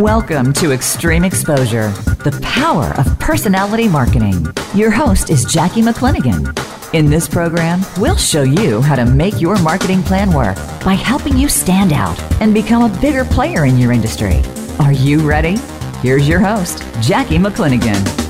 Welcome to Extreme Exposure, the power of personality marketing. Your host is Jackie McClinigan. In this program, we'll show you how to make your marketing plan work by helping you stand out and become a bigger player in your industry. Are you ready? Here's your host, Jackie McClinigan.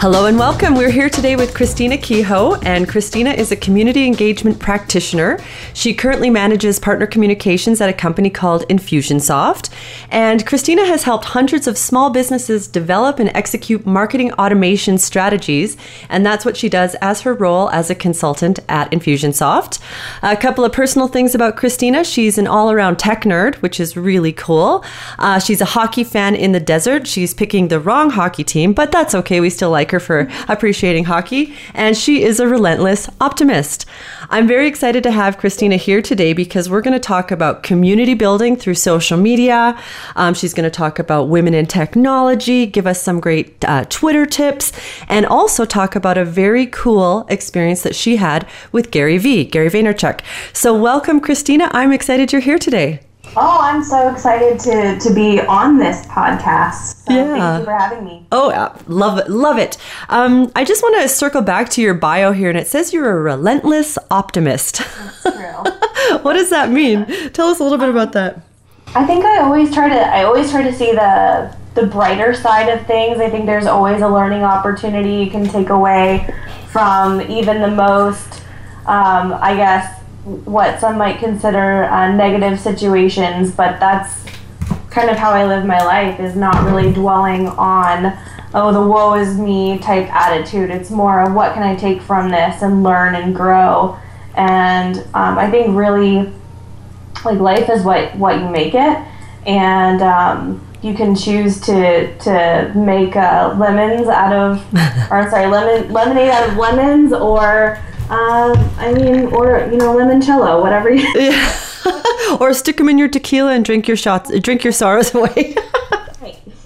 Hello and welcome. We're here today with Christina Kehoe, and Christina is a community engagement practitioner. She currently manages partner communications at a company called Infusionsoft. And Christina has helped hundreds of small businesses develop and execute marketing automation strategies, and that's what she does as her role as a consultant at Infusionsoft. A couple of personal things about Christina she's an all around tech nerd, which is really cool. Uh, she's a hockey fan in the desert. She's picking the wrong hockey team, but that's okay. We still like like her for appreciating hockey, and she is a relentless optimist. I'm very excited to have Christina here today because we're going to talk about community building through social media. Um, she's going to talk about women in technology, give us some great uh, Twitter tips, and also talk about a very cool experience that she had with Gary Vee, Gary Vaynerchuk. So, welcome, Christina. I'm excited you're here today. Oh, I'm so excited to to be on this podcast. So yeah. Thank you for having me. Oh, love it, love it. Um, I just want to circle back to your bio here, and it says you're a relentless optimist. That's true. what does that mean? Tell us a little bit about that. I think I always try to I always try to see the the brighter side of things. I think there's always a learning opportunity you can take away from even the most, um, I guess, what some might consider uh, negative situations, but that's kind of how I live my life is not really dwelling on oh the woe is me type attitude. It's more of what can I take from this and learn and grow. And um, I think really like life is what what you make it, and um, you can choose to to make uh, lemons out of or sorry lemon lemonade out of lemons or uh, I mean, or you know, limoncello, whatever you. Yeah. or stick them in your tequila and drink your shots, drink your sorrows away.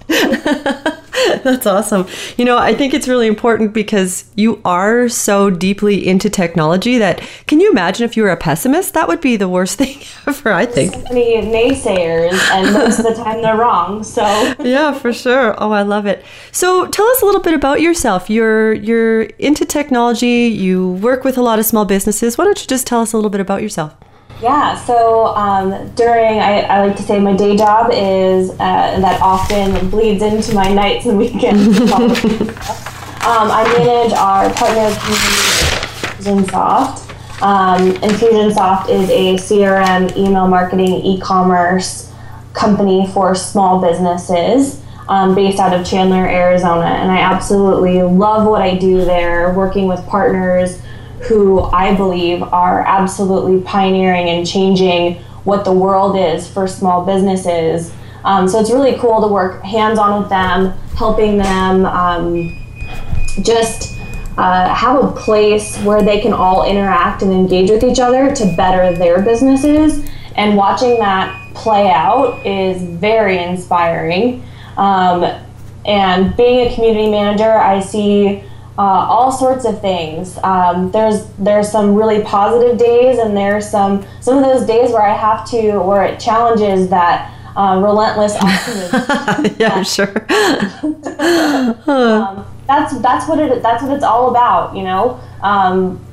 That's awesome. You know, I think it's really important because you are so deeply into technology that can you imagine if you were a pessimist? That would be the worst thing ever, I think. So many naysayers, and most of the time they're wrong. So yeah, for sure. Oh, I love it. So tell us a little bit about yourself. You're you're into technology. You work with a lot of small businesses. Why don't you just tell us a little bit about yourself? Yeah, so um, during, I, I, like to say my day job is, uh, that often bleeds into my nights and weekends. um, I manage our partner Infusionsoft. Um, Infusionsoft is a CRM, email marketing, e commerce company for small businesses. Um, based out of Chandler, Arizona, and I absolutely love what I do there, working with partners who I believe are absolutely pioneering and changing what the world is for small businesses. Um, so it's really cool to work hands on with them, helping them um, just uh, have a place where they can all interact and engage with each other to better their businesses. And watching that play out is very inspiring. Um, and being a community manager, I see uh, all sorts of things. Um, there's there's some really positive days, and there's some some of those days where I have to where it challenges that uh, relentless optimism. yeah, sure. um, that's that's what it that's what it's all about, you know. Um,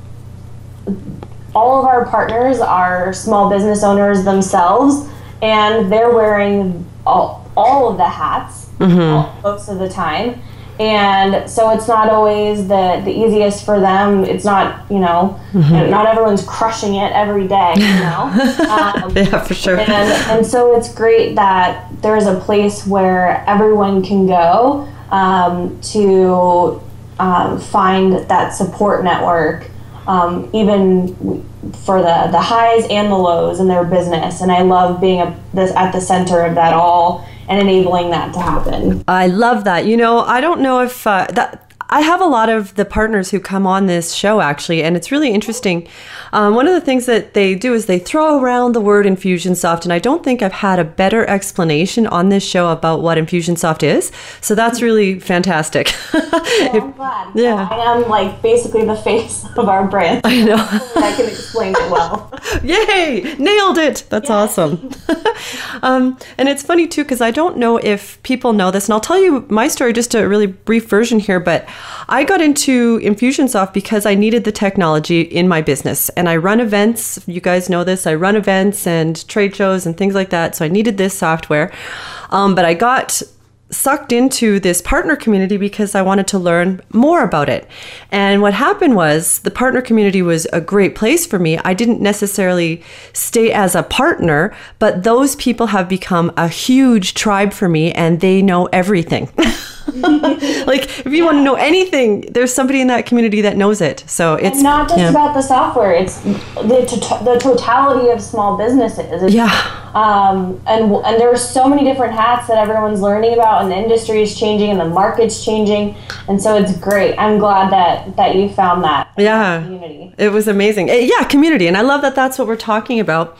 all of our partners are small business owners themselves, and they're wearing all, all of the hats mm-hmm. most of the time and so it's not always the the easiest for them it's not you know mm-hmm. not everyone's crushing it every day you know um, yeah for sure and, and so it's great that there's a place where everyone can go um, to um, find that support network um, even for the, the highs and the lows in their business. And I love being a, this, at the center of that all and enabling that to happen. I love that. You know, I don't know if uh, that I have a lot of the partners who come on this show actually, and it's really interesting. Um, one of the things that they do is they throw around the word Infusionsoft, and I don't think I've had a better explanation on this show about what Infusionsoft is. So that's really fantastic. Yeah, I'm glad. Yeah. I am like basically the face of our brand. I know. I can explain it well. Yay! Nailed it! That's awesome. um, and it's funny too, because I don't know if people know this, and I'll tell you my story, just a really brief version here, but I got into Infusionsoft because I needed the technology in my business. And I run events. You guys know this. I run events and trade shows and things like that. So I needed this software. Um, but I got sucked into this partner community because I wanted to learn more about it. And what happened was the partner community was a great place for me. I didn't necessarily stay as a partner, but those people have become a huge tribe for me and they know everything. like if you yeah. want to know anything, there's somebody in that community that knows it. So it's and not just yeah. about the software; it's the to- the totality of small businesses. It's, yeah. Um, and and are so many different hats that everyone's learning about, and the industry is changing, and the market's changing, and so it's great. I'm glad that that you found that. Yeah. Community. It was amazing. Eh, yeah, community, and I love that that's what we're talking about.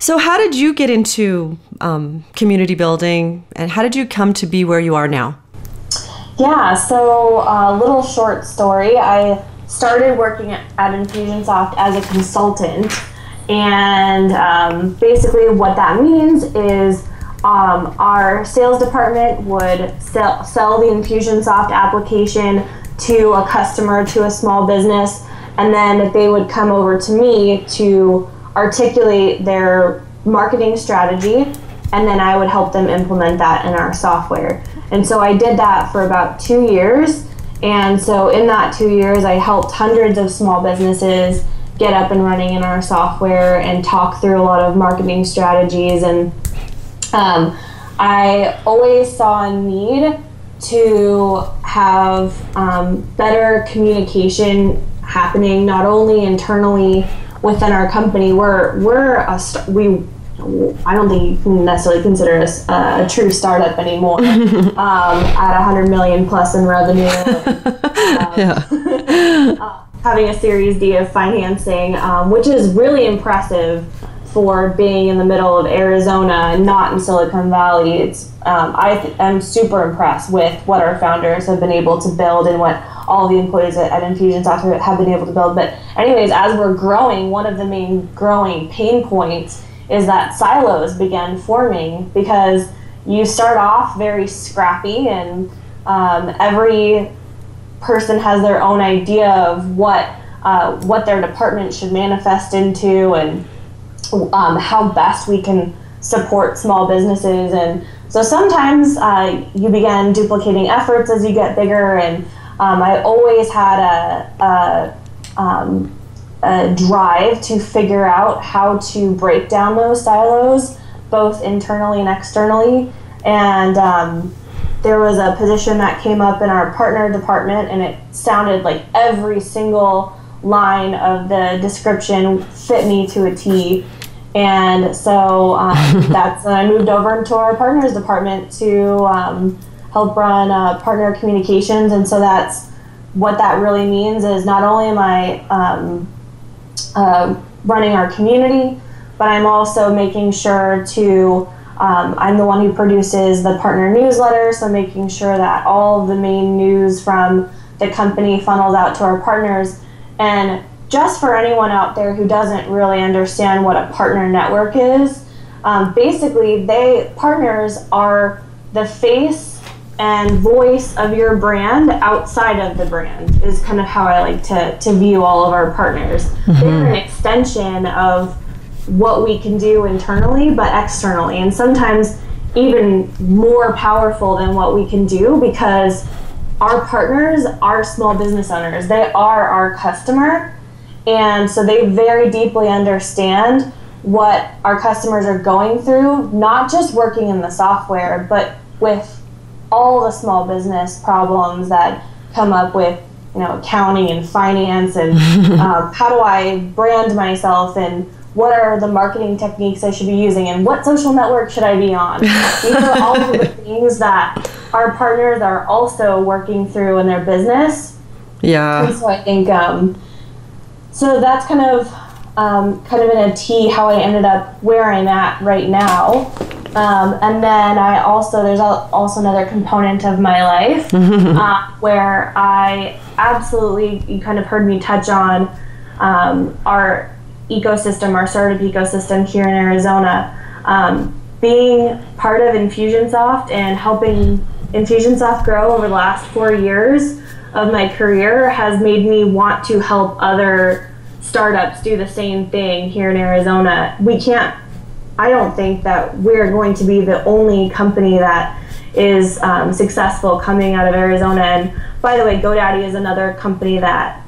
So, how did you get into um, community building, and how did you come to be where you are now? Yeah, so a uh, little short story. I started working at, Infusionsoft as a consultant, and um, basically what that means is um, our sales department would sell, sell the Infusionsoft application to a customer, to a small business, and then they would come over to me to articulate their marketing strategy, and then I would help them implement that in our software. And so I did that for about two years. And so in that two years, I helped hundreds of small businesses get up and running in our software and talk through a lot of marketing strategies. And um, I always saw a need to have um, better communication happening, not only internally within our company. We're we're a st- we I don't think you can necessarily consider us a, a true startup anymore. um, at 100 million plus in revenue, um, yeah. uh, having a Series D of financing, um, which is really impressive for being in the middle of Arizona and not in Silicon Valley. It's um, I am super impressed with what our founders have been able to build and what all the employees at, at Infusionsoft have been able to build. But anyways, as we're growing, one of the main growing pain points is that silos began forming because you start off very scrappy and um, every person has their own idea of what uh, what their department should manifest into and um, how best we can support small businesses and so sometimes uh, you begin duplicating efforts as you get bigger and um, i always had a, a um, a drive to figure out how to break down those silos, both internally and externally. And um, there was a position that came up in our partner department, and it sounded like every single line of the description fit me to a T. And so um, that's when I moved over into our partners department to um, help run uh, partner communications. And so that's what that really means is not only am I um, uh, running our community, but I'm also making sure to. Um, I'm the one who produces the partner newsletter, so making sure that all the main news from the company funnels out to our partners. And just for anyone out there who doesn't really understand what a partner network is, um, basically, they partners are the face and voice of your brand outside of the brand is kind of how I like to, to view all of our partners. Mm-hmm. They're an extension of what we can do internally, but externally, and sometimes even more powerful than what we can do because our partners are small business owners. They are our customer, and so they very deeply understand what our customers are going through, not just working in the software, but with all the small business problems that come up with you know accounting and finance and um, how do I brand myself and what are the marketing techniques I should be using and what social network should I be on. These are all of the things that our partners are also working through in their business. Yeah. And so I think um, so that's kind of um, kind of in a T how I ended up where I'm at right now. Um, and then I also there's also another component of my life uh, where I absolutely you kind of heard me touch on um, our ecosystem, our startup ecosystem here in Arizona. Um, being part of Infusionsoft and helping Infusionsoft grow over the last four years of my career has made me want to help other startups do the same thing here in Arizona. We can't, I don't think that we're going to be the only company that is um, successful coming out of Arizona. And by the way, GoDaddy is another company that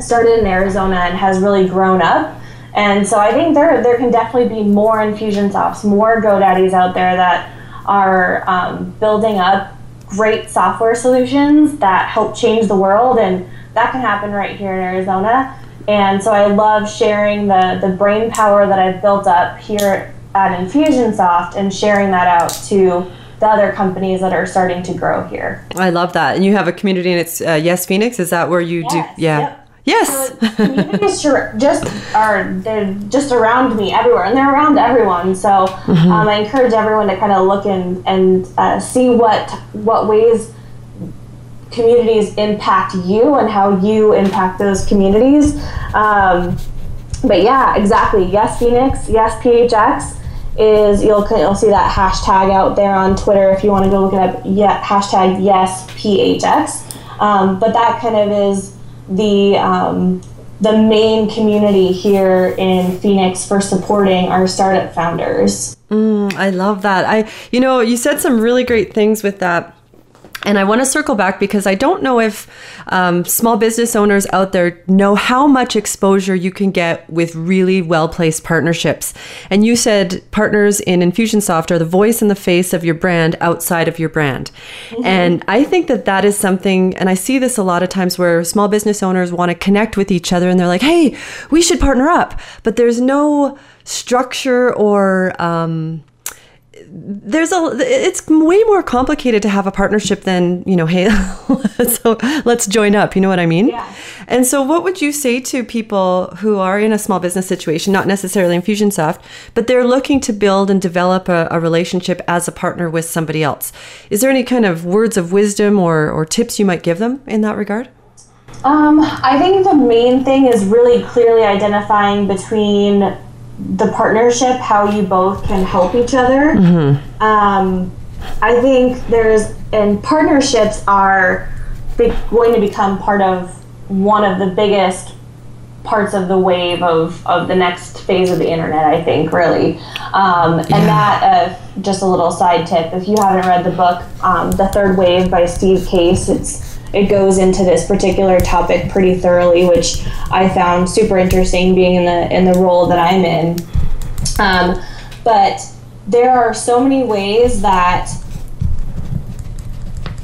started in Arizona and has really grown up. And so I think there there can definitely be more Infusionsofts, more GoDaddies out there that are um, building up great software solutions that help change the world, and that can happen right here in Arizona. And so I love sharing the the brain power that I've built up here at Infusionsoft and sharing that out to the other companies that are starting to grow here. I love that. And you have a community, and it's uh, Yes Phoenix. Is that where you yes, do? Yeah. Yep. Yes. So communities just are they're just around me everywhere, and they're around everyone. So mm-hmm. um, I encourage everyone to kind of look and and uh, see what what ways communities impact you and how you impact those communities. Um, but yeah, exactly. Yes, Phoenix. Yes, PHX is you'll you'll see that hashtag out there on Twitter if you want to go look it up. Yeah, hashtag Yes PHX. Um, but that kind of is the um, the main community here in Phoenix for supporting our startup founders. Mm, I love that. I, you know, you said some really great things with that and I want to circle back because I don't know if um, small business owners out there know how much exposure you can get with really well placed partnerships. And you said partners in Infusionsoft are the voice and the face of your brand outside of your brand. Mm-hmm. And I think that that is something, and I see this a lot of times where small business owners want to connect with each other and they're like, hey, we should partner up. But there's no structure or, um, there's a it's way more complicated to have a partnership than you know hey so let's join up you know what i mean? Yeah. and so what would you say to people who are in a small business situation not necessarily infusionsoft but they're looking to build and develop a, a relationship as a partner with somebody else? Is there any kind of words of wisdom or, or tips you might give them in that regard? Um, I think the main thing is really clearly identifying between the partnership, how you both can help each other. Mm-hmm. Um, I think there's, and partnerships are going to become part of one of the biggest parts of the wave of, of the next phase of the internet, I think, really. Um, and that, uh, just a little side tip if you haven't read the book, um, The Third Wave by Steve Case, it's it goes into this particular topic pretty thoroughly, which I found super interesting being in the in the role that I'm in. Um, but there are so many ways that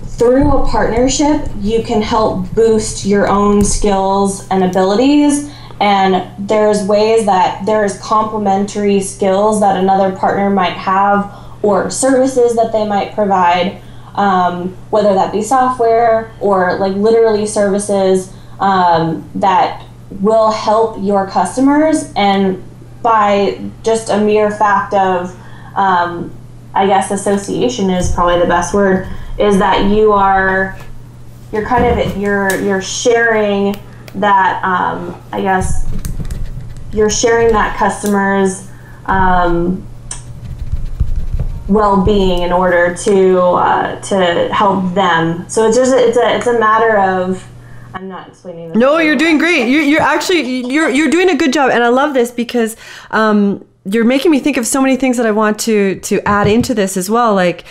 through a partnership you can help boost your own skills and abilities and there's ways that there's complementary skills that another partner might have or services that they might provide um, whether that be software or like literally services um, that will help your customers. And by just a mere fact of um, i guess association is probably the best word is that you are you're kind of you're you're sharing that um, i guess you're sharing that customers um, well-being in order to uh, to help them. So it's just it's a it's a matter of I'm not explaining. This no, you're doing great. You're, you're actually you're you're doing a good job, and I love this because um, you're making me think of so many things that I want to to add into this as well. Like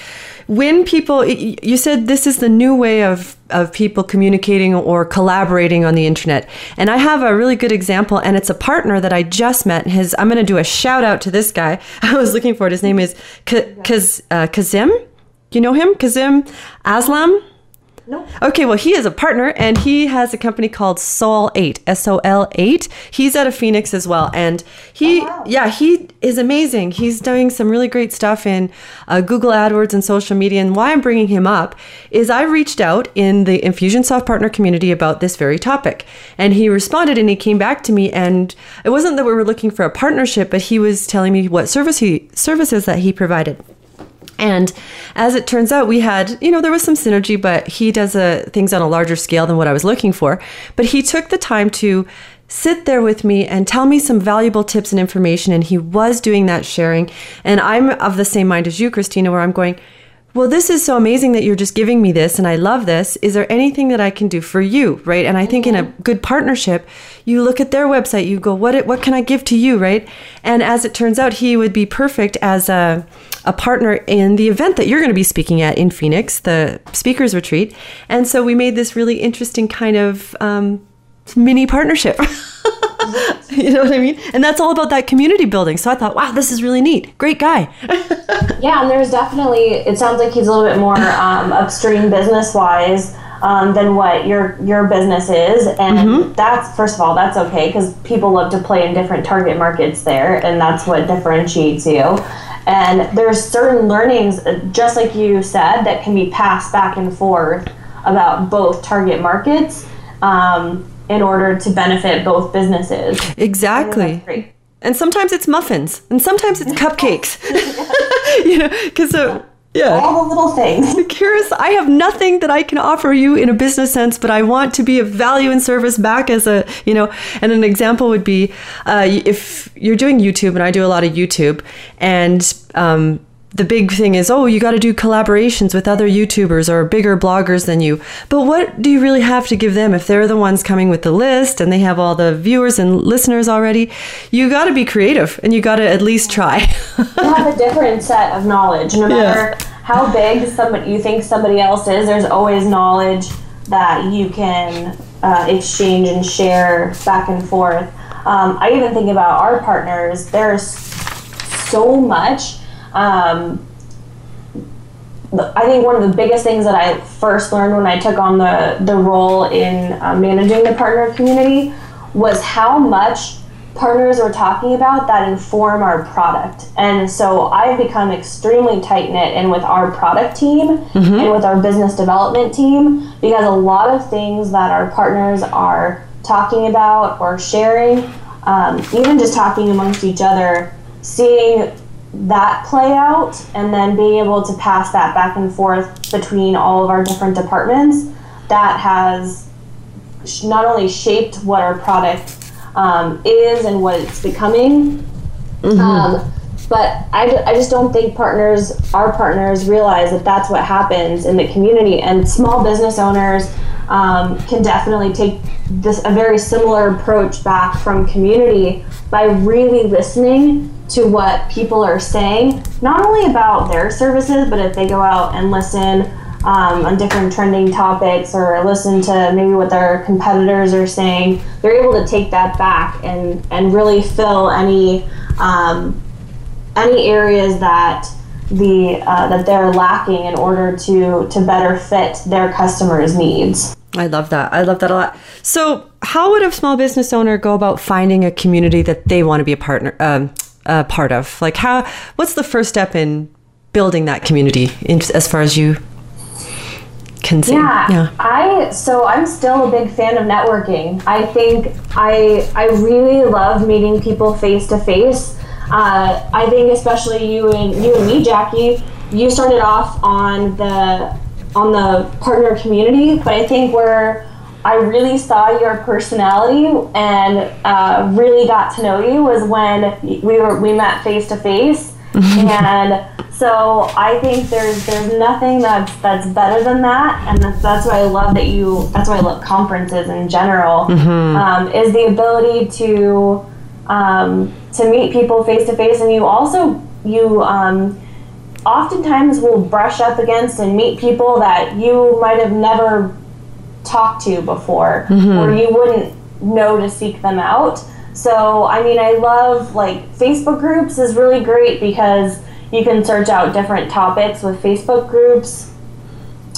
when people you said this is the new way of of people communicating or collaborating on the internet. And i have a really good example and it's a partner that i just met. His i'm going to do a shout out to this guy. I was looking for it. His name is K- Kaz, uh, kazim. You know him? Kazim aslam Nope. Okay, well, he is a partner and he has a company called Sol 8, S O L 8. He's out of Phoenix as well. And he, Oh, wow. yeah, he is amazing. He's doing some really great stuff in uh, Google AdWords and social media. And why I'm bringing him up is I reached out in the Infusionsoft partner community about this very topic. And he responded and he came back to me. And it wasn't that we were looking for a partnership, but he was telling me what service he, services that he provided. And as it turns out, we had, you know, there was some synergy, but he does uh, things on a larger scale than what I was looking for. But he took the time to sit there with me and tell me some valuable tips and information. And he was doing that sharing. And I'm of the same mind as you, Christina, where I'm going, well, this is so amazing that you're just giving me this and I love this. Is there anything that I can do for you? Right. And I think in a good partnership, you look at their website, you go, what, what can I give to you? Right. And as it turns out, he would be perfect as a, a partner in the event that you're going to be speaking at in Phoenix, the speakers retreat. And so we made this really interesting kind of um, mini partnership. you know what I mean? And that's all about that community building. So I thought, wow, this is really neat. Great guy. Yeah, and there's definitely. It sounds like he's a little bit more um, upstream business wise um, than what your your business is, and that's first of all that's okay because people love to play in different target markets there, and that's what differentiates you. And there's certain learnings, uh, just like you said, that can be passed back and forth about both target markets um, in order to benefit both businesses. Exactly. And sometimes it's muffins, and sometimes it's cupcakes. you know, because uh, yeah. All the little things. Curious, I have nothing that I can offer you in a business sense, but I want to be of value and service back as a, you know, and an example would be uh, if you're doing YouTube, and I do a lot of YouTube, and um, the big thing is, oh, you got to do collaborations with other YouTubers or bigger bloggers than you. But what do you really have to give them if they're the ones coming with the list and they have all the viewers and listeners already? You got to be creative and you got to at least try. you have a different set of knowledge. No matter how big somebody you think somebody else is, there's always knowledge that you can uh, exchange and share back and forth. Um, I even think about our partners. There's so much. Um, I think one of the biggest things that I first learned when I took on the, the role in uh, managing the partner community was how much partners are talking about that inform our product. And so I've become extremely tight knit in with our product team and with our business development team because a lot of things that our partners are talking about or sharing, um, even just talking amongst each other, seeing that play out and then being able to pass that back and forth between all of our different departments that has not only shaped what our product um, is and what it's becoming um, but I, I just don't think partners our partners realize that that's what happens in the community and small business owners um, can definitely take this a very similar approach back from community by really listening to what people are saying not only about their services but if they go out and listen um, on different trending topics or listen to maybe what their competitors are saying they're able to take that back and and really fill any um, any areas that the uh, that they're lacking in order to to better fit their customers needs I love that. I love that a lot. So, how would a small business owner go about finding a community that they want to be a partner, um, a part of? Like, how? What's the first step in building that community, in, as far as you can see? Yeah, I so I'm still a big fan of networking. I think I I really love meeting people face to face. Uh, I think especially you and you and me, Jackie. You started off on the on the partner community, but I think where I really saw your personality and uh, really got to know you was when we were we met face to face, and so I think there's there's nothing that's that's better than that, and that's, that's why I love that you. That's why I love conferences in general. Um, is the ability to um, to meet people face to face, and you also you. Um, oftentimes will brush up against and meet people that you might have never talked to before or you wouldn't know to seek them out so i mean i love like facebook groups is really great because you can search out different topics with facebook groups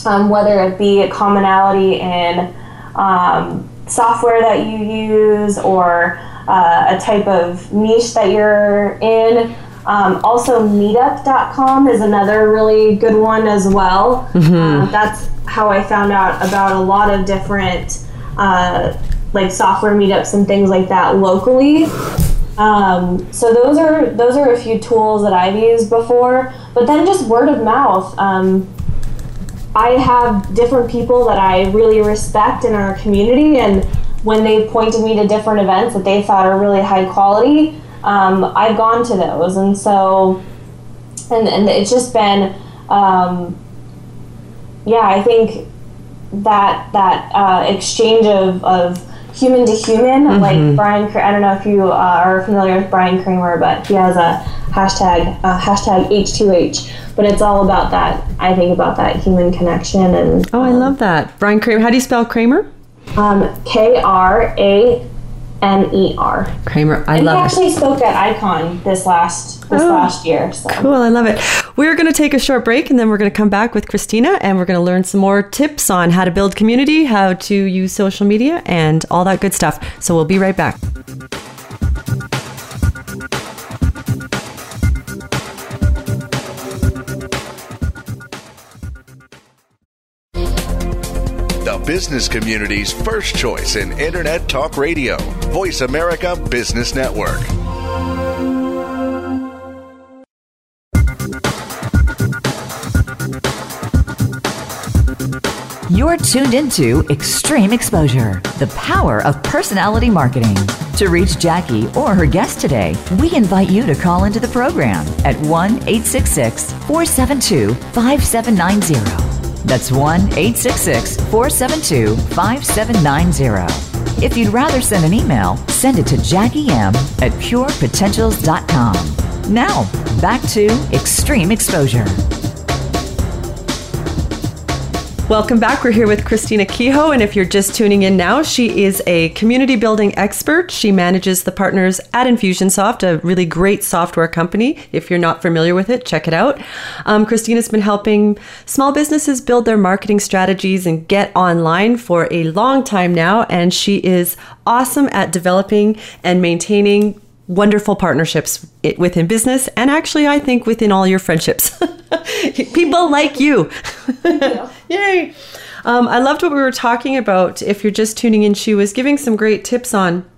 um, whether it be a commonality in um, software that you use or uh, a type of niche that you're in. Um, also, meetup.com is another really good one as well. Um, that's how I found out about a lot of different uh, like software meetups and things like that locally. Um, so those are those are a few tools that I've used before, but then just word of mouth. Um, I have different people that I really respect in our community, and when they pointed me to different events that they thought are really high quality, um, I've gone to those, and so and and it's just been, um, yeah, I think that that uh, exchange of, of human to human, like Bryan. I don't know if you uh, are familiar with Bryan Kramer, but he has a hashtag uh, hashtag H2H. But it's all about that. I think about that human connection and Oh, I love that. Bryan Kramer. How do you spell Kramer? um, K R A M E R. Kramer. I And love it. actually spoke at Icon this last this Oh. last year. So Cool, I love it. We're going to take a short break and then we're going to come back with Christina and we're going to learn some more tips on how to build community, how to use social media, and all that good stuff. So we'll be right back. Business community's first choice in Internet Talk Radio. Voice America Business Network. You're tuned into Extreme Exposure, the power of personality marketing. To reach Jackie or her guest today, we invite you to call into the program at 1 866 472 5790. That's 1 866 472 5790. If you'd rather send an email, send it to Jackie M at purepotentials.com. Now, back to Extreme Exposure. Welcome back. We're here with Christina Kehoe, and if you're just tuning in now, she is a community building expert. She manages the partners at Infusionsoft, a really great software company. If you're not familiar with it, check it out. Um, Christina's been helping small businesses build their marketing strategies and get online for a long time now, and she is awesome at developing and maintaining wonderful partnerships within business and actually I think within all your friendships. People like you. Yay. Um, I loved what we were talking about. If you're just tuning in, she was giving some great tips on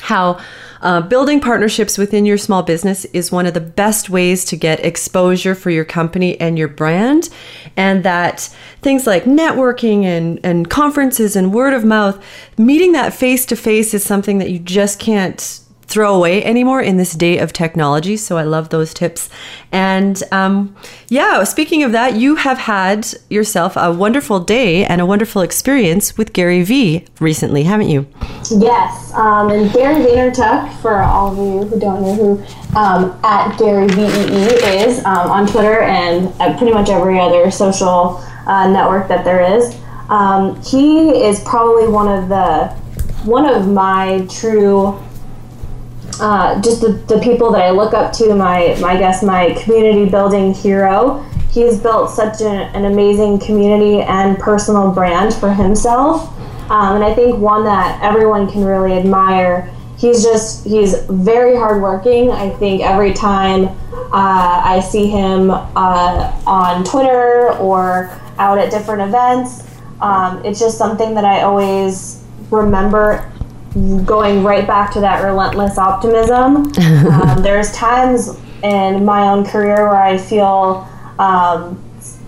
how uh, building partnerships within your small business is one of the best ways to get exposure for your company and your brand. And that things like networking and, and conferences and word of mouth, meeting that face to face is something that you just can't throw away anymore in this day of technology. So I love those tips. And um, yeah, speaking of that, you have had yourself a wonderful day and a wonderful experience with Gary Vee recently, haven't you? Yes, um, and Gary Vaynerchuk, for all of you who don't know who um, at Gary Vee is um, on Twitter and at pretty much every other social uh, network that there is. Um, he is probably one of the one of my true uh, just the, the people that I look up to, my, my I guess my community building hero. He's built such an, an amazing community and personal brand for himself, um, and I think one that everyone can really admire. He's just he's very hardworking. I think every time uh, I see him uh, on Twitter or out at different events, um, it's just something that I always remember going right back to that relentless optimism. um, there's times in my own career where I feel um,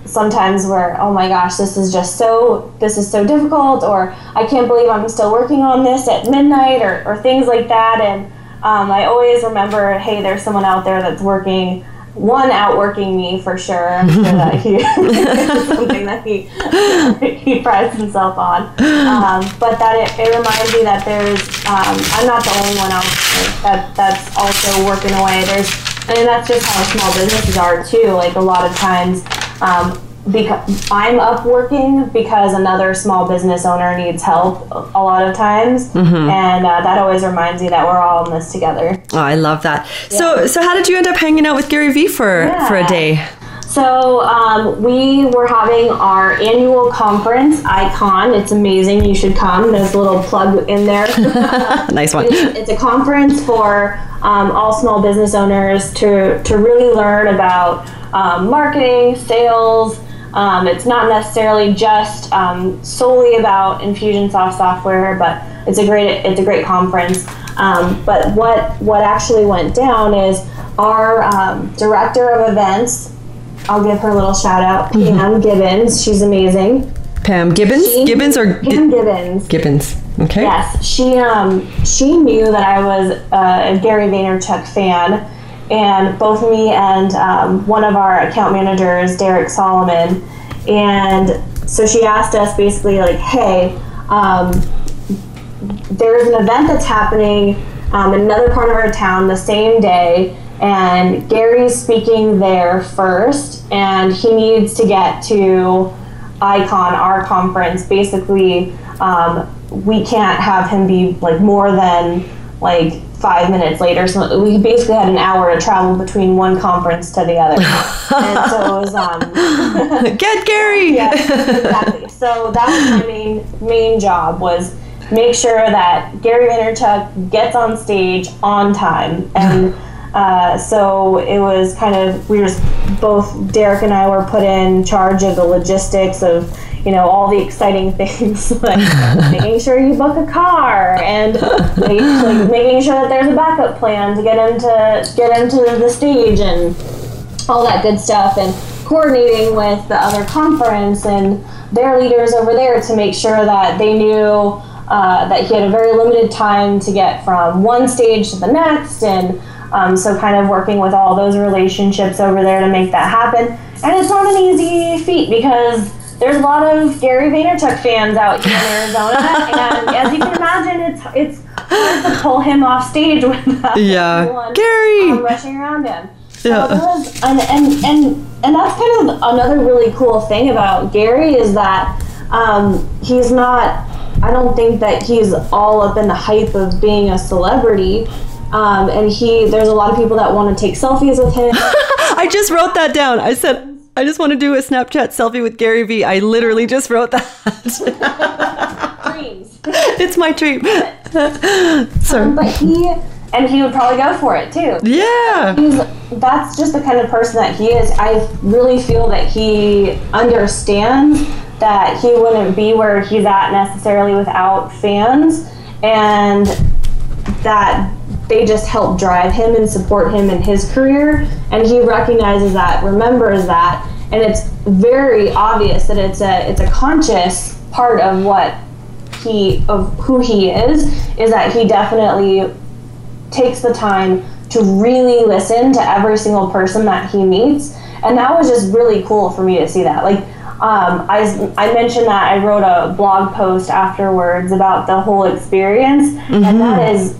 sometimes where oh my gosh this is just so this is so difficult or I can't believe I'm still working on this at midnight or, or things like that and um, I always remember hey there's someone out there that's working one outworking me for sure. I'm sure that he something that he he prides himself on. Um, but that it, it reminds me that there's um, I'm not the only one out there that that's also working away. There's and that's just how small businesses are too. Like a lot of times. Um, because I'm up working because another small business owner needs help a lot of times, and uh, that always reminds me that we're all in this together. Oh, I love that. So, so how did you end up hanging out with Gary Vee for for a day? So um, we were having our annual conference, Icon. It's amazing. You should come. There's a little plug in there. nice one. It's, it's a conference for um, all small business owners to, to really learn about um, marketing, sales. Um, it's not necessarily just um, solely about Infusionsoft software, but it's a great it's a great conference. Um, but what what actually went down is our um, director of events. I'll give her a little shout out, Mm-hmm. Pam Gibbons. She's amazing. Pam Gibbons? She- Gibbons or Pam Gibbons? Gibbons? Okay. Yes, she um she knew that I was a Gary Vaynerchuk fan, and both me and um, one of our account managers, Derek Solomon, and so she asked us basically like, hey, um, there's an event that's happening um, in another part of our town the same day, and Gary's speaking there first, and he needs to get to Icon, our conference. Basically, um, we can't have him be like more than like five minutes later. So we basically had an hour to travel between one conference to the other, and so it was. Um, Get Gary! yeah, exactly. So that was my main main job was make sure that Gary Vaynerchuk gets on stage on time, and uh, so it was kind of we were both Derek and I were put in charge of the logistics of you know all the exciting things like making sure you book a car and making, like, making sure that there's a backup plan to get into get into the stage and all that good stuff and coordinating with the other conference and their leaders over there to make sure that they knew uh, that he had a very limited time to get from one stage to the next and um, so kind of working with all those relationships over there to make that happen. And it's not an easy feat because there's a lot of Gary Vaynerchuk fans out here in Arizona and as you can imagine it's it's hard to pull him off stage with uh, Yeah. everyone, Gary! um, rushing around him Yeah. and, and and and that's kind of another really cool thing about Gary is that um, he's not. I don't think that he's all up in the hype of being a celebrity. Um, and he, there's a lot of people that want to take selfies with him. I just wrote that down. I said, I just want to do a Snapchat selfie with Gary Vee. I literally just wrote that. dreams. it's my dream. Sorry. Um, but he, and he would probably go for it too. Yeah. He's, that's just the kind of person that he is. I really feel that he understands that he wouldn't be where he's at necessarily without fans, and that they just help drive him and support him in his career. And he recognizes that, remembers that, and it's very obvious that it's a it's a conscious part of what he of who he is is that he definitely takes the time to really listen to every single person that he meets. And that was just really cool for me to see that. Like um, I, I mentioned that I wrote a blog post afterwards about the whole experience. And that is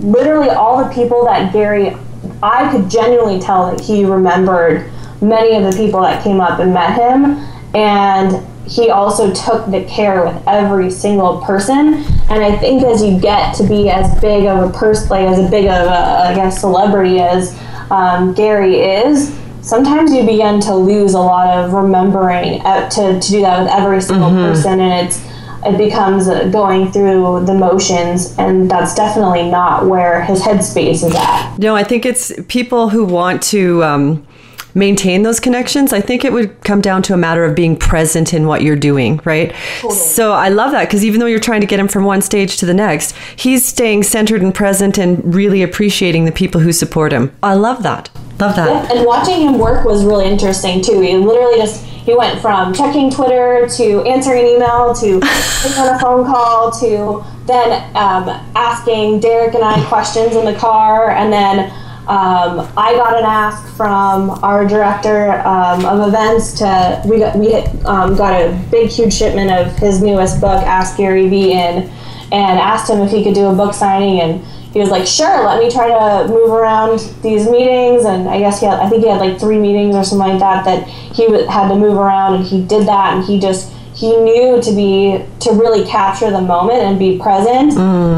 literally all the people that Gary I could genuinely tell that he remembered many of the people that came up and met him. And he also took the care with every single person. And i think as you get to be as big of a person like as a big of a i guess celebrity as um, gary is sometimes you begin to lose a lot of remembering uh, to, to do that with every single person. And it's it becomes going through the motions and that's definitely not where his headspace is at No, I think it's people who want to um, maintain those connections. I think it would come down to a matter of being present in what you're doing, right? So I love that because even though you're trying to get him from one stage to the next, he's staying centered and present and really appreciating the people who support him. I love that. Love that. and watching him work was really interesting too. He literally just he went from checking Twitter to answering email to taking on a phone call to then um, asking Derek and I questions in the car, and then um, I got an ask from our director um, of events to we got we um, got a big huge shipment of his newest book, Ask Gary Vee, in, and asked him if he could do a book signing. And he was like, "Sure, let me try to move around these meetings." And I guess he had, I think he had like three meetings or something like that that he had to move around, and he did that, and he just he knew to be to really capture the moment and be present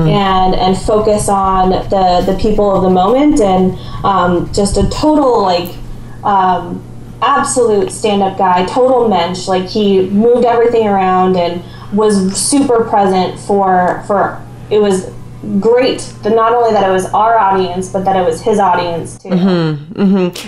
and and focus on the the people of the moment and um, just a total like um, absolute stand-up guy, total mensch. Like he moved everything around and was super present for for. It was great that not only that it was our audience, but that it was his audience too.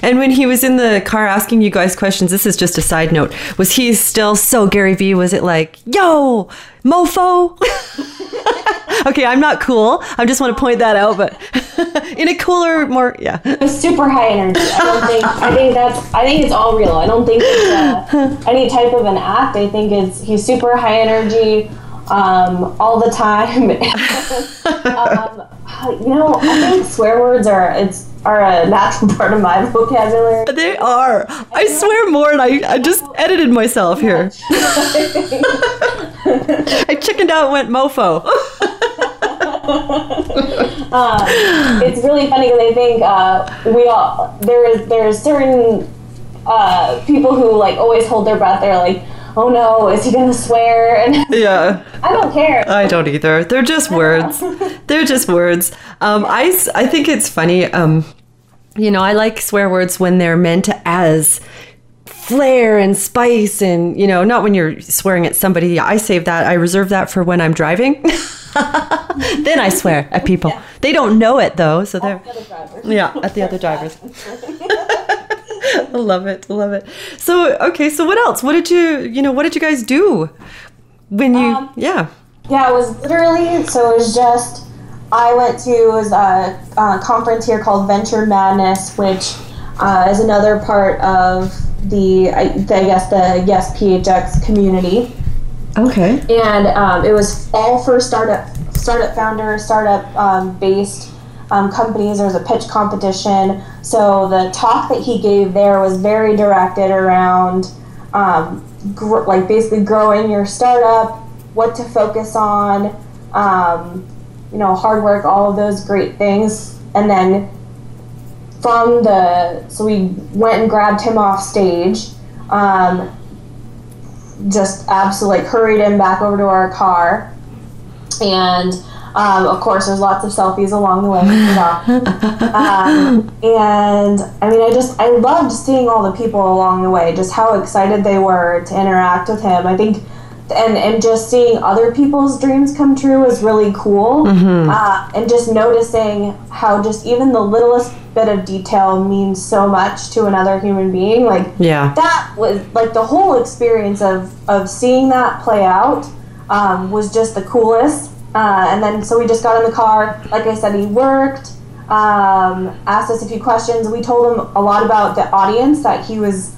And when he was in the car asking you guys questions, this is just a side note. Was he still so Gary Vee? Was it like, yo, mofo? okay, I'm not cool. I just want to point that out, but in a cooler, more, yeah. It was super high energy. I don't think. I think that's. I think it's all real. I don't think it's uh, any type of an act. I think it's he's super high energy, um, all the time. um, you know, I think swear words are it's are a natural part of my vocabulary. They are. I swear more, and I, I just edited myself here. I chickened out and went mofo. um, it's really funny because I think uh, we all there is there's certain uh, people who like always hold their breath. They're like, oh no, is he gonna swear? And Yeah. I don't care. I don't either. They're just words. They're just words. Um, I, I think it's funny. Um, you know, I like swear words when they're meant as flair and spice and, you know, not when you're swearing at somebody. I save that. I reserve that for when I'm driving. then I swear at people. They don't know it though. So they're, yeah, at the other drivers. I love it. I love it. So, okay. So what else? What did you, you know, what did you guys do when you, Um, yeah. Yeah, it was literally so it was just I went to it was a, a conference here called Venture Madness, which uh, is another part of the I, the, I guess the Yes PHX community, Okay. and um, it was all for startup startup founders, startup um, based um, companies. There was a pitch competition, so the talk that he gave there was very directed around um, gr- like basically growing your startup, what to focus on, um, you know, hard work, all of those great things, and then from the so we went and grabbed him off stage. Um, just absolutely hurried him back over to our car, and um, of course there's lots of selfies along the way. um, and I mean, I just I loved seeing all the people along the way, just how excited they were to interact with him. I think. And, and just seeing other people's dreams come true is really cool. Uh, and just noticing how just even the littlest bit of detail means so much to another human being. Like, Yeah. that was like the whole experience of of seeing that play out um, was just the coolest. Uh, and then so we just got in the car. Like I said, he worked, um, asked us a few questions. We told him a lot about the audience that he was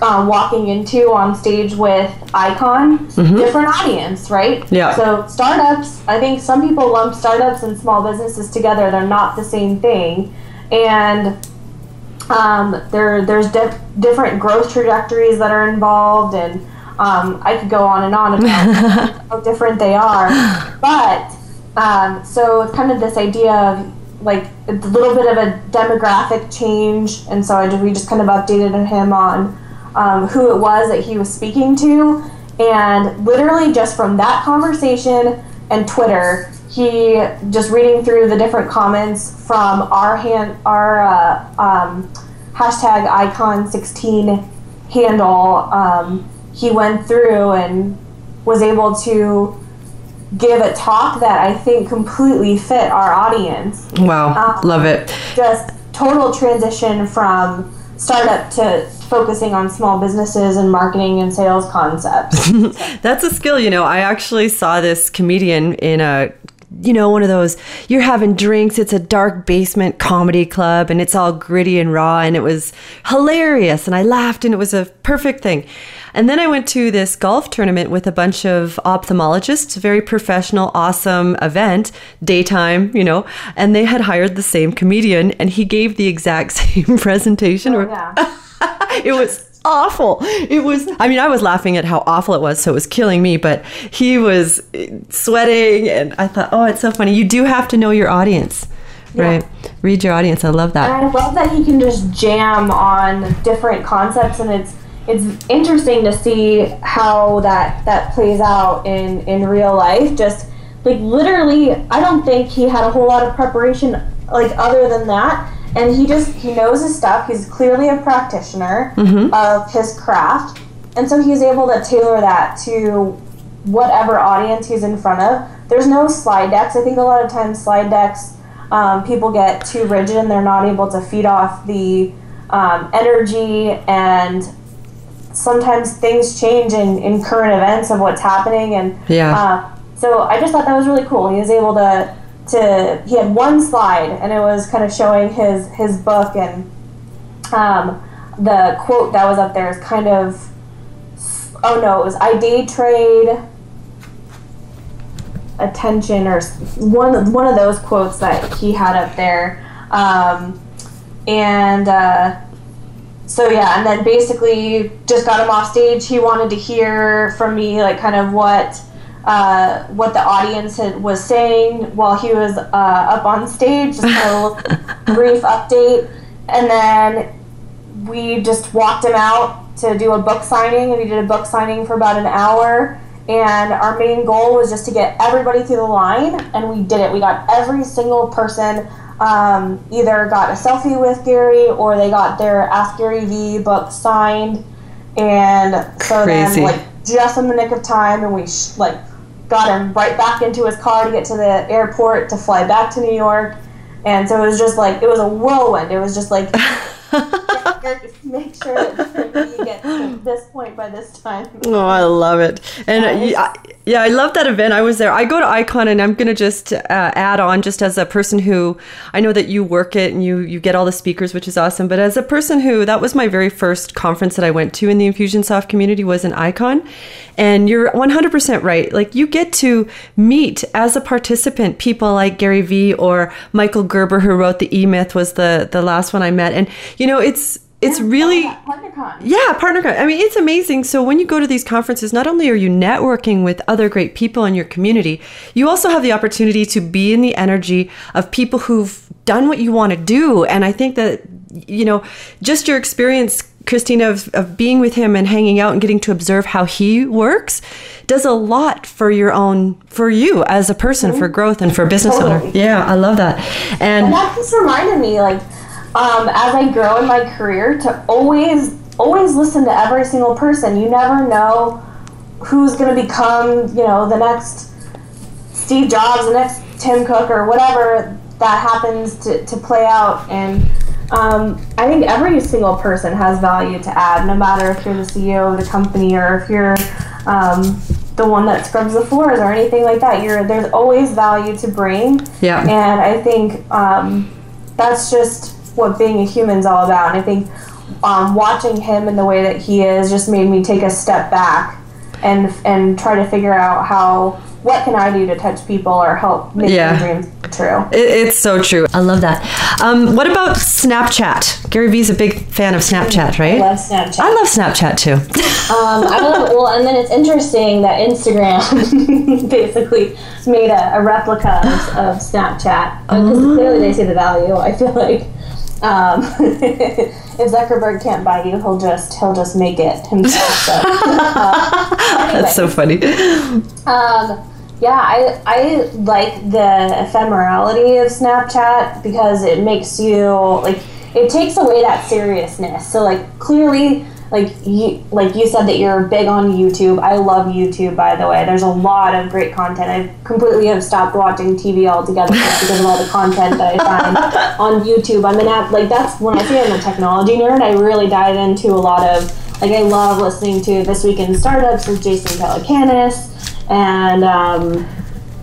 um, walking into on stage with Icon. Different audience, right? Yeah. So startups. I think some people lump startups and small businesses together. They're not the same thing, and um, there there's dif- different growth trajectories that are involved, and um, I could go on and on about how different they are. But um, so it's kind of this idea of like a little bit of a demographic change, and so I just, we just kind of updated him on um, who it was that he was speaking to, and literally just from that conversation and Twitter, he just reading through the different comments from our hand our uh, um, hashtag icon 16 handle um, he went through and was able to give a talk that i think completely fit our audience Wow. Um, Love it. just total transition from startup to focusing on small businesses and marketing and sales concepts That's a skill, you know. I actually saw this comedian in a you know, one of those you're having drinks, it's a dark basement comedy club and it's all gritty and raw and it was hilarious and I laughed and it was a perfect thing. And then I went to this golf tournament with a bunch of ophthalmologists, very professional, awesome event, daytime, you know, and they had hired the same comedian and he gave the exact same presentation or yeah it was awful. It was, I mean, I was laughing at how awful it was, so it was killing me, but he was sweating, and I thought, oh, it's so funny. You do have to know your audience, right? Read your audience. I love that. And I love that he can just jam on different concepts, and it's it's interesting to see how that that plays out in in real life. Just like literally, I don't think he had a whole lot of preparation, like other than that. And he just he knows his stuff. He's clearly a practitioner of his craft, and so he's able to tailor that to whatever audience he's in front of. There's no slide decks. I think a lot of times slide decks, um, people get too rigid and they're not able to feed off the um, energy and sometimes things change in, in current events of what's happening and Yeah. uh, so I just thought that was really cool. He was able to to he had one slide and it was kind of showing his his book and um, the quote that was up there is kind of oh no it was I day trade attention or one one of those quotes that he had up there. Um, and uh, so yeah and then basically just got him off stage. He wanted to hear from me like kind of what uh, what the audience had, was saying while he was uh, up on stage just a little brief update. And then we just walked him out to do a book signing and he did a book signing for about an hour. And our main goal was just to get everybody through the line and we did it. We got every single person um, either got a selfie with gary or they got their ask gary vee book signed. And so Crazy. then like just in the nick of time and we sh- like got him right back into his car to get to the airport to fly back to new york. And so it was just like it was a whirlwind. It was just like make sure that you get to this point by this time. Oh, I love it. And Yeah, yeah, yeah, I love that event. I was there. I go to Icon, and I'm going to just uh, add on, just as a person who I know that you work it and you you get all the speakers, which is awesome. But as a person who that was my very first conference that I went to in the Infusionsoft community was an Icon, and you're 100% right. Like you get to meet as a participant people like Gary Vee or Michael Gerber, who wrote the E Myth, was the the last one I met, and you know it's it's really PartnerCon. yeah, partner. con- I mean, it's amazing. So when you go to these conferences, not only are you networking with other great people in your community, you also have the opportunity to be in the energy of people who've done what you want to do. And I think that you know, just your experience, Christina, of, of being with him and hanging out and getting to observe how he works, does a lot for your own, for you as a person, for mm-hmm. growth and for a business owner. Yeah, I love that. And And that just reminded me, like, um, as I grow in my career, to always, always listen to every single person. You never know who's going to become, you know, the next Steve Jobs, the next Tim Cook, or whatever that happens to, to play out. And um, I think every single person has value to add, no matter if you're the CEO of the company or if you're um, the one that scrubs the floors or anything like that. You're there's always value to bring. Yeah. And I think um, that's just what being a human's all about. And I think um, watching him and the way that he is just made me take a step back and and try to figure out how what can I do to touch people or help make Yeah. their dreams true. It, it's so true. I love that. Um, what about Snapchat? Gary Vee's a big fan of Snapchat, right? I love Snapchat. I love Snapchat too. Um, I love well, and then it's interesting that Instagram basically made a, a replica of, of Snapchat because clearly they see the value. I feel like um, if Zuckerberg can't buy you, he'll just he'll just make it himself. So, uh, anyway. That's so funny. Um, yeah, I I like the ephemerality of Snapchat because it makes you like it takes away that seriousness. So like clearly like you like you said that you're big on YouTube. I love YouTube by the way. There's a lot of great content. I completely have stopped watching TV altogether because of all the content that I find on YouTube. I'm an app like that's when I say I'm a technology nerd, I really dive into a lot of like I love listening to This Week in Startups with Jason Calacanis and um,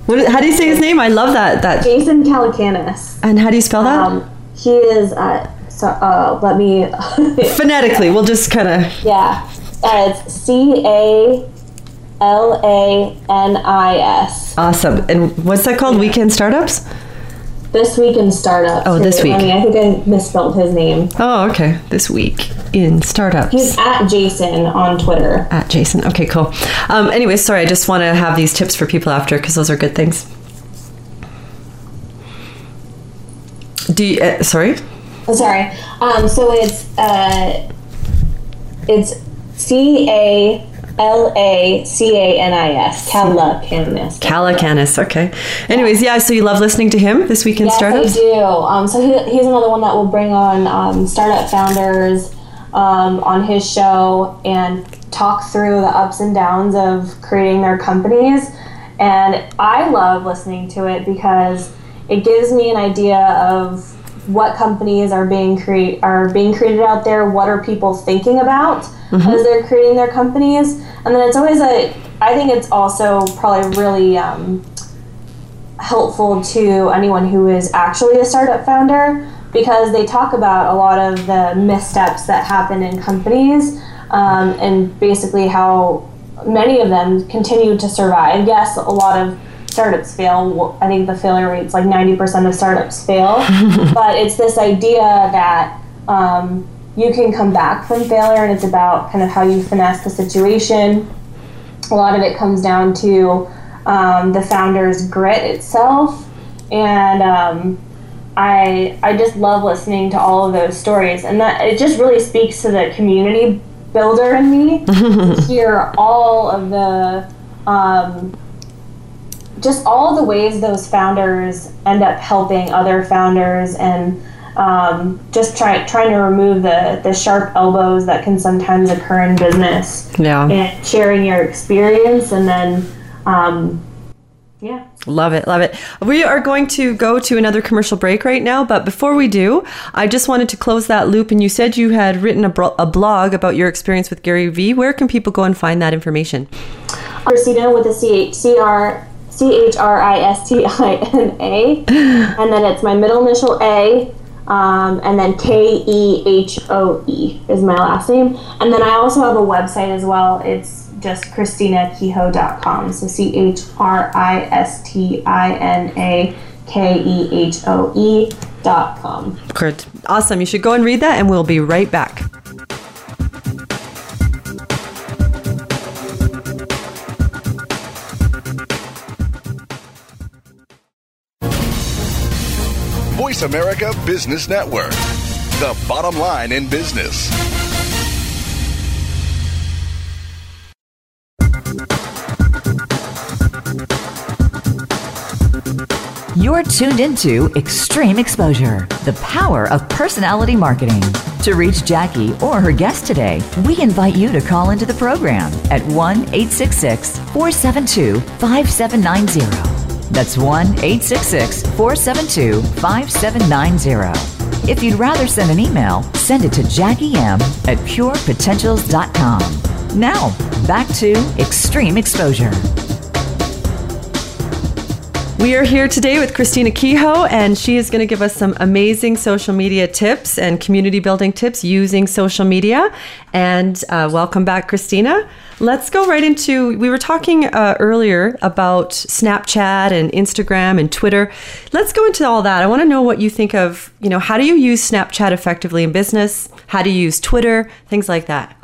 What, how do you say his name? I love that. That. Jason Calacanis. And how do you spell that? Um, he is uh, so uh, let me Phonetically, we'll just kind of. yeah, uh, it's C A L A N I S. Awesome. And what's that called? Weekend Startups? This week in startups. Oh, this week. I mean, I think I misspelled his name. Oh, okay. This week in startups. He's at Jason on Twitter. at Jason. Okay, cool. Um, anyway, sorry, I just want to have these tips for people after because those are good things. Do you, uh, sorry? Oh, sorry. Um, so it's uh, it's C A L A C A N I S. Calacanis. Calacanis. Okay. Anyways, yeah. So you love listening to him this week in Yes, startups. I do. Um, so he, he's another one that will bring on um, startup founders um, on his show and talk through the ups and downs of creating their companies. And I love listening to it because it gives me an idea of what companies are being create are being created out there. What are people thinking about as they're creating their companies? And then it's always a. I think it's also probably really. Um, helpful to anyone who is actually a startup founder because they talk about a lot of the missteps that happen in companies um, and basically how many of them continue to survive. Yes, a lot of startups fail. I think the failure rate's like 90% of startups fail, but it's this idea that um, you can come back from failure and it's about kind of how you finesse the situation. A lot of it comes down to um, the founder's grit itself, and um, I I just love listening to all of those stories, and that it just really speaks to the community builder in me to hear all of the um, just all the ways those founders end up helping other founders and um, just try, trying to remove the, the sharp elbows that can sometimes occur in business Yeah. and sharing your experience and then um, yeah Love it, love it. We are going to go to another commercial break right now, but before we do, I just wanted to close that loop. And you said you had written a, bro- a blog about your experience with Gary Vee. Where can people go and find that information? Christina with a C H C H R I S T I N A, and then it's my middle initial A, um, and then K E H O E is my last name, and then I also have a website as well. It's just ChristinaKehoe.com. So C H R I S T I N A K E H O E dot com. Kurt. Awesome. You should go and read that, and we'll be right back. Voice America Business Network, the bottom line in business. You're tuned into Extreme Exposure, the power of personality marketing. To reach Jackie or her guest today, we invite you to call into the program at 1 866 472 5790. That's 1 866 472 5790. If you'd rather send an email, send it to Jackie M at purepotentials.com. Now, back to Extreme Exposure. We are here today with Christina Kehoe, and she is going to give us some amazing social media tips and community building tips using social media. And uh, welcome back, Christina. Let's go right into. We were talking uh, earlier about Snapchat and Instagram and Twitter. Let's go into all that. I want to know what you think of. You know, how do you use Snapchat effectively in business? How do you use Twitter? Things like that.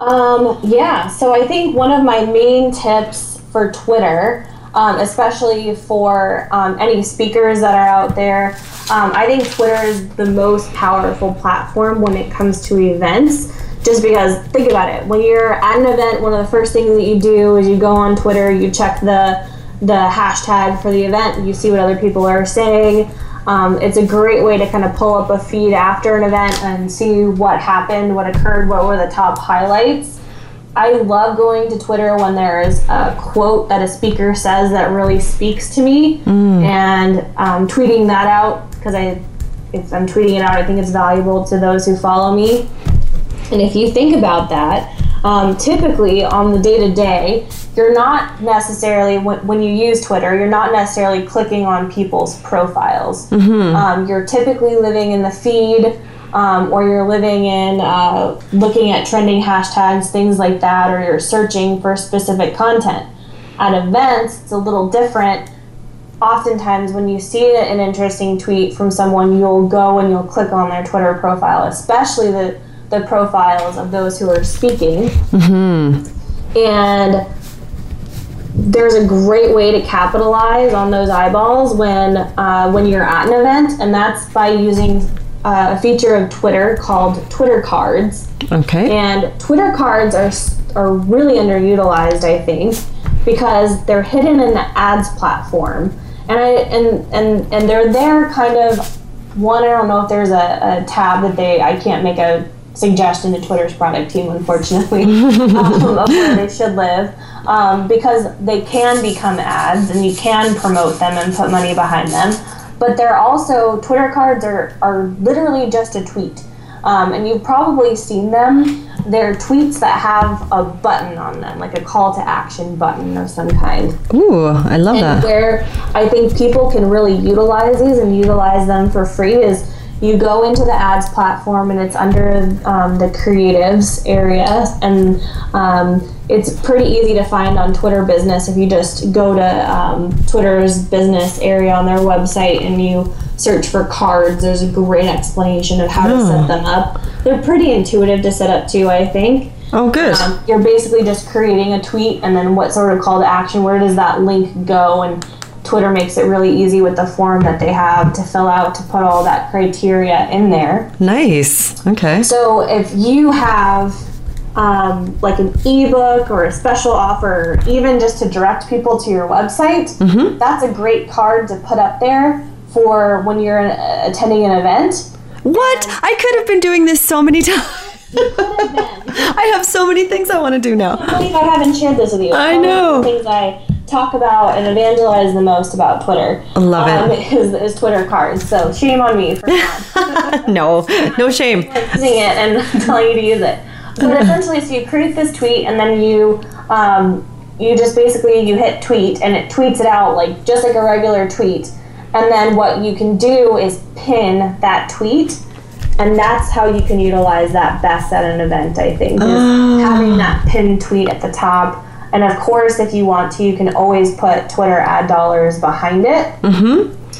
Um, yeah, so I think one of my main tips for Twitter, um, especially for um, any speakers that are out there, um, I think Twitter is the most powerful platform when it comes to events. Just because, think about it, when you're at an event, one of the first things that you do is you go on Twitter, you check the the hashtag for the event, you see what other people are saying. Um, it's a great way to kind of pull up a feed after an event and see what happened, what occurred, what were the top highlights. I love going to Twitter when there's a quote that a speaker says that really speaks to me, and um, tweeting that out because I, if I'm tweeting it out, I think it's valuable to those who follow me. And if you think about that, um, typically on the day to day, you're not necessarily, when, when you use Twitter, you're not necessarily clicking on people's profiles. Um, you're typically living in the feed. Um, or you're living in uh, looking at trending hashtags, things like that, or you're searching for specific content. At events, it's a little different oftentimes when you see an interesting tweet from someone, you'll go and you'll click on their Twitter profile, especially the, the profiles of those who are speaking. And there's a great way to capitalize on those eyeballs when uh, when you're at an event, and that's by using uh, a feature of Twitter called Twitter Cards. Okay. And Twitter cards are are really underutilized, I think, because they're hidden in the ads platform, and I and and and they're there kind of. One, I don't know if there's a, a tab that they. I can't make a suggestion to Twitter's product team, unfortunately, um, of where they should live, um, because they can become ads and you can promote them and put money behind them. But they're also Twitter cards are are literally just a tweet. Um, and you've probably seen them. They're tweets that have a button on them, like a call to action button of some kind. Ooh, I love And that. where I think people can really utilize these and utilize them for free is you go into the ads platform and it's under um, the creatives area and um, it's pretty easy to find on twitter business if you just go to um, twitter's business area on their website and you search for cards there's a great explanation of how to set them up. They're pretty intuitive to set up too i think. Oh, good. um, you're basically just creating a tweet and then what sort of call to action where does that link go and twitter makes it really easy with the form that they have to fill out to put all that criteria in there nice. Okay. so if you have um, like an ebook or a special offer, or even just to direct people to your website, that's a great card to put up there for when you're attending an event. What? I could have been doing this so many times. I have so many things I want to do now. I haven't shared this with you. I It's one of know. things I talk about and evangelize the most about Twitter. I love it. um, Is, is Twitter cards. So shame on me for not No, no shame. using it and telling you to use it. But essentially, so you create this tweet and then you um, you just basically you hit tweet and it tweets it out like just like a regular tweet. And then what you can do is pin that tweet. And that's how you can utilize that best at an event, I think, is having that pinned tweet at the top. And of course, if you want to, you can always put Twitter ad dollars behind it.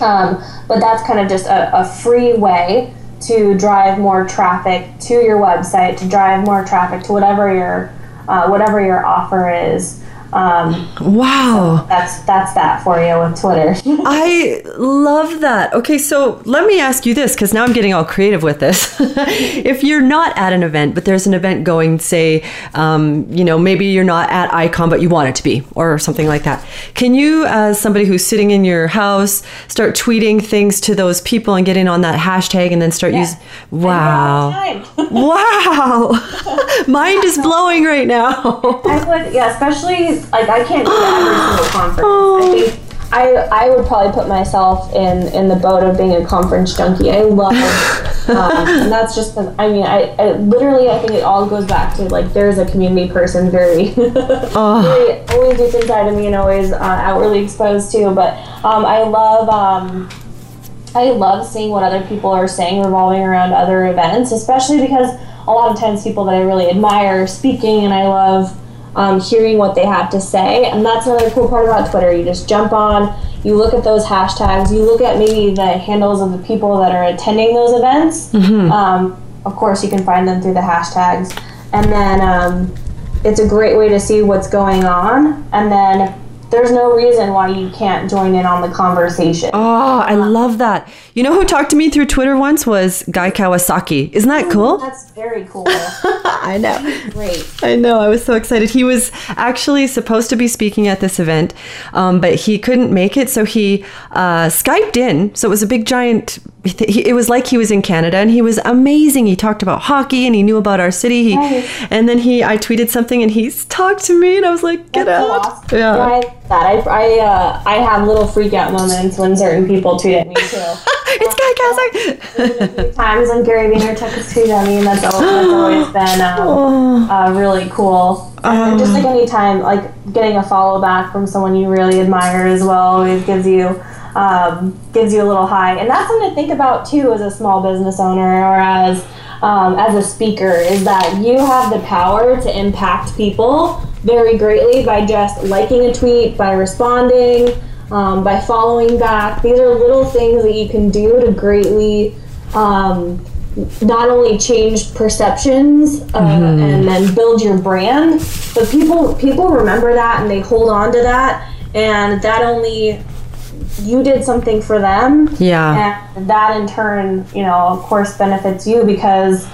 Um, but that's kind of just a, a free way to drive more traffic to your website, to drive more traffic to whatever your uh, whatever your offer is. Um, Wow. that's that's that for you with Twitter. I love that. Okay, so let me ask you this because now I'm getting all creative with this. if you're not at an event, but there's an event going, say, um, you know, maybe you're not at Icon, but you want it to be, or something like that. Can you, as somebody who's sitting in your house, start tweeting things to those people and get in on that hashtag and then start using? Wow. Wow. Mind is blowing right now. I would, yeah, especially like I can't go to every single conference. I think I I would probably put myself in in the boat of being a conference junkie. I love, um, and that's just the. I mean, I, I literally I think it all goes back to like there's a community person very, very always deep inside of me and always uh, outwardly exposed to. But um, I love. Um, I love seeing what other people are saying revolving around other events, especially because a lot of times people that I really admire are speaking, and I love um, hearing what they have to say. And that's another cool part about Twitter. You just jump on, you look at those hashtags, you look at maybe the handles of the people that are attending those events. Um, of course, you can find them through the hashtags, and then um, it's a great way to see what's going on. And then there's no reason why you can't join in on the conversation. Oh, I love that. You know who talked to me through Twitter once was Guy Kawasaki. Isn't that cool? That's very cool. I know. Great. I know. I was so excited. He was actually supposed to be speaking at this event, um, but he couldn't make it. So he uh, Skyped in. So it was a big, giant. It was like he was in Canada, and he was amazing. He talked about hockey, and he knew about our city. He, Nice. and then he, I tweeted something, and he talked to me, and I was like, "Get That's out!" awesome. Yeah. I like that. I I, uh, I have little freak out moments when certain people tweet at me too. it's Guy Kawasaki. Times when Gary Vaynerchuk tweet at me, and that's always, that's always been um, uh, really cool. And just like any time, like getting a follow back from someone you really admire as well always gives you um, gives you a little high, and that's something to think about too as a small business owner or as um, as a speaker is that you have the power to impact people very greatly by just liking a tweet, by responding, um, by following back. These are little things that you can do to greatly um, not only change perceptions uh, and then build your brand, but people people remember that and they hold on to that, and that only you did something for them. Yeah. And that in turn, you know, of course benefits you because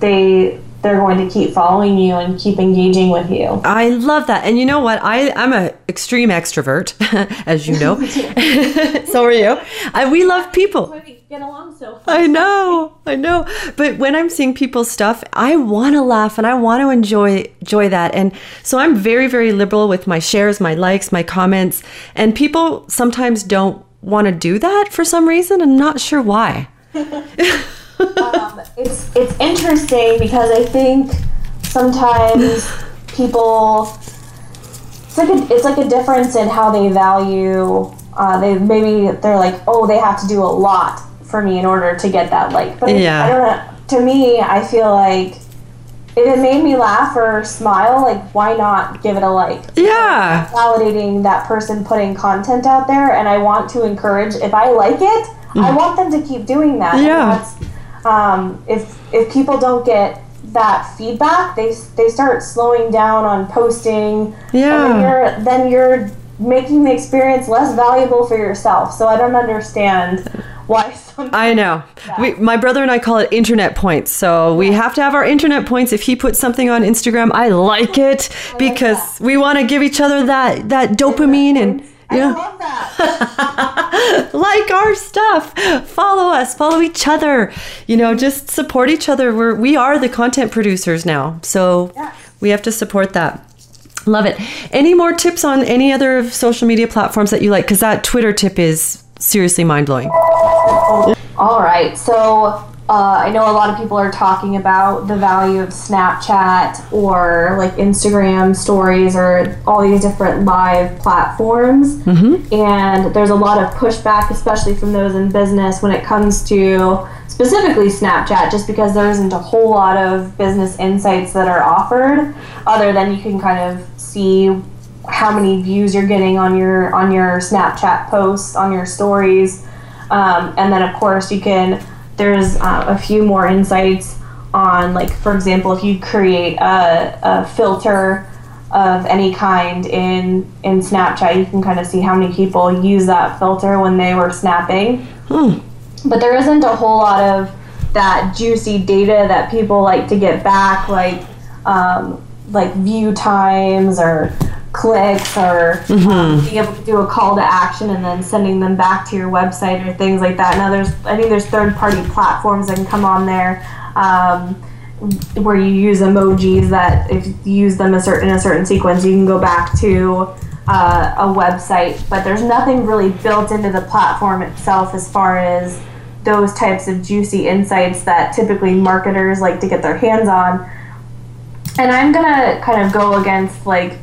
they they're going to keep following you and keep engaging with you. I love that. And you know what? I, I'm an extreme extrovert, as you know. so are you. I, we love people. Get along so I know, I know. But when I'm seeing people's stuff, I want to laugh and I want to enjoy enjoy that. And so I'm very, very liberal with my shares, my likes, my comments. And people sometimes don't want to do that for some reason. I'm not sure why. um, it's it's interesting because I think sometimes people it's like a, it's like a difference in how they value. Uh, they maybe they're like, oh, they have to do a lot for me in order to get that like. But Yeah. I don't know. To me, I feel like if it made me laugh or smile, like why not give it a like? Yeah. validating that person putting content out there and I want to encourage if I like it, I want them to keep doing that. Mm. Yeah. um, if if people don't get that feedback, they they start slowing down on posting. Yeah. Then you're then you're making the experience less valuable for yourself. So I don't understand why some I know. We, my brother and I call it internet points. So we have to have our internet points. If he puts something on Instagram, I like it because we want to give each other that that dopamine and I you know, love that. like our stuff. Follow us, follow each other. You know, just support each other. We're we are the content producers now. So Yes. we have to support that. Love it. Any more tips on any other social media platforms that you like? Because that Twitter tip is seriously mind blowing. All right. So uh, I know a lot of people are talking about the value of Snapchat or like Instagram stories or all these different live platforms. And there's a lot of pushback, especially from those in business, when it comes to specifically Snapchat, just because there isn't a whole lot of business insights that are offered, other than you can kind of see how many views you're getting on your on your Snapchat posts, on your stories. Um, and then of course you can there's uh, a few more insights on like for example if you create a, a filter of any kind in in snapchat you can kind of see how many people use that filter when they were snapping. But there isn't a whole lot of that juicy data that people like to get back like um, like view times or clicks or um, being able to do a call to action and then sending them back to your website or things like that. Now there's i think there's third party platforms that can come on there um, where you use emojis that if you use them a certain in a certain sequence you can go back to uh, a website. But there's nothing really built into the platform itself as far as those types of juicy insights that typically marketers like to get their hands on. And i'm gonna kind of go against like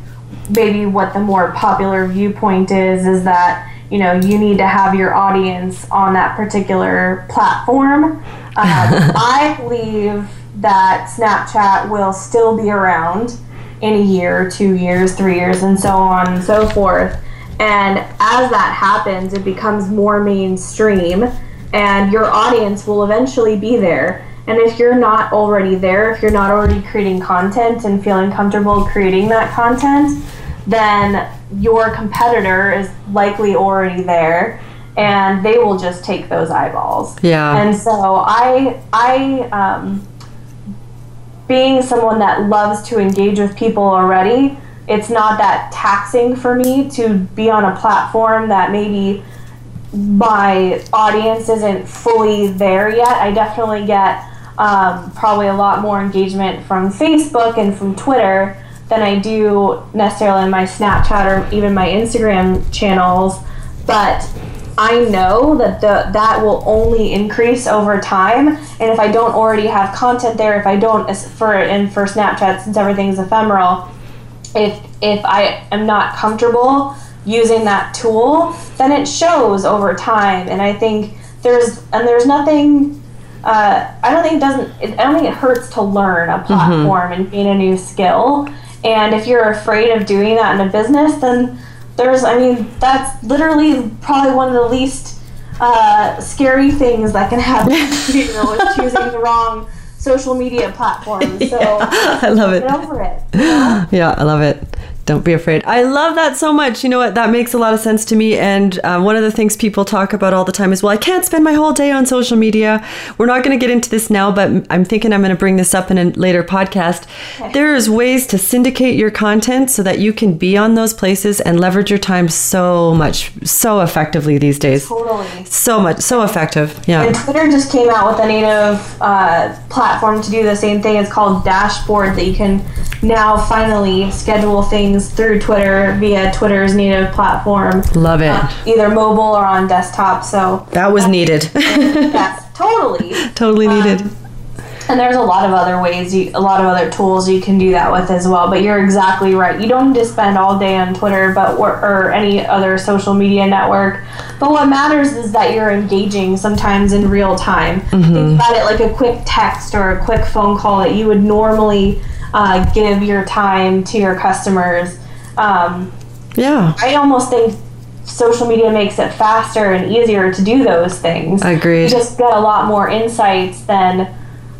maybe what the more popular viewpoint is is that you know you need to have your audience on that particular platform. Um, i believe that snapchat will still be around in a year two years three years and so on and so forth. And as that happens it becomes more mainstream and your audience will eventually be there and if you're not already there, if you're not already creating content and feeling comfortable creating that content, then your competitor is likely already there and they will just take those eyeballs. Yeah. And so I I um, being someone that loves to engage with people already, it's not that taxing for me to be on a platform that maybe my audience isn't fully there yet. I definitely get um, probably a lot more engagement from Facebook and from Twitter than I do necessarily in my Snapchat or even my Instagram channels. But I know that the that will only increase over time, and if I don't already have content there, if I don't for and for Snapchat since everything's ephemeral, if if I am not comfortable using that tool, then it shows over time. And I think there's and there's nothing. Uh, I don't think it doesn't. It, I don't think it hurts to learn a platform and gain a new skill. And if you're afraid of doing that in a business, then there's. I mean, that's literally probably one of the least uh, scary things that can happen. you know, is choosing the wrong social media platform. So I love it. get over it. you know? Yeah, I love it. Don't be afraid. I love that so much. You know what? That makes a lot of sense to me. And uh, one of the things people talk about all the time is, well, I can't spend my whole day on social media. We're not going to get into this now, but I'm thinking I'm going to bring this up in a later podcast. Okay. There's ways to syndicate your content so that you can be on those places and leverage your time so much, so effectively these days. Totally. So much, so effective. Yeah. And Twitter just came out with a native uh, platform to do the same thing. It's called Dashboard that you can now finally schedule things through Twitter via Twitter's native platform. Love it. Uh, either mobile or on desktop. So that was needed. yes, totally. totally needed. Um, and there's a lot of other ways, you, a lot of other tools you can do that with as well. But you're exactly right. You don't need to spend all day on Twitter, but or, or any other social media network. But what matters is that you're engaging sometimes in real time. Mm-hmm. Think about it like a quick text or a quick phone call that you would normally uh, give your time to your customers. Um, yeah. I almost think social media makes it faster and easier to do those things. I agree. You just get a lot more insights than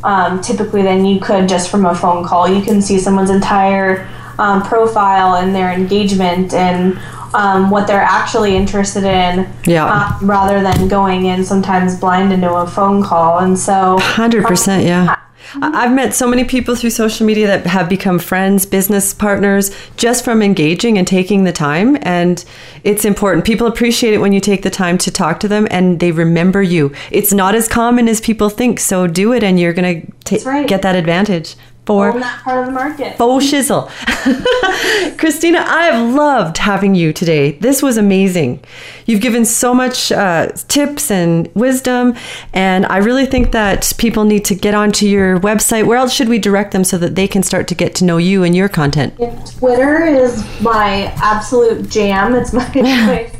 um, typically than you could just from a phone call. You can see someone's entire um, profile and their engagement and um, what they're actually interested in yeah. Uh, rather than going in sometimes blind into a phone call. And so, 100%, yeah. I've met so many people through social media that have become friends, business partners, just from engaging and taking the time. And it's important. People appreciate it when you take the time to talk to them and they remember you. It's not as common as people think. So do it and you're going to right. get that advantage for that part of the market. Faux shizzle. Christina, I have loved having you today. This was amazing. You've given so much uh, tips and wisdom, and I really think that people need to get onto your website. Where else should we direct them so that they can start to get to know you and your content? Twitter is my absolute jam. It's my favorite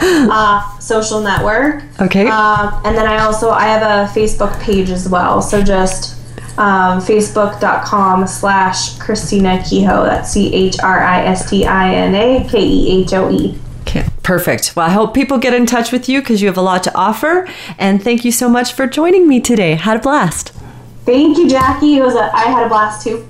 uh, social network. Okay. Um, and then I also I have a Facebook page as well. So just um, facebook.com slash Christina Kehoe. That's C H R I S T I N A K E H O E. Okay, perfect. Well, I hope people get in touch with you because you have a lot to offer. And thank you so much for joining me today. Had a blast. Thank you, Jackie. It was a, I had a blast too.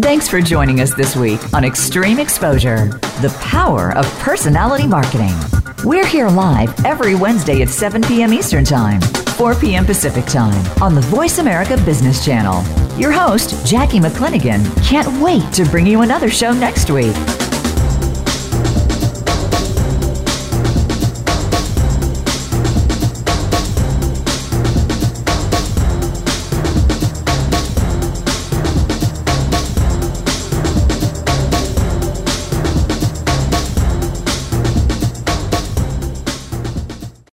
Thanks for joining us this week on Extreme Exposure The Power of Personality Marketing. We're here live every Wednesday at 7 p.m. Eastern Time, 4 p.m. Pacific Time on the Voice America Business Channel. Your host, Jackie McClinigan, can't wait to bring you another show next week.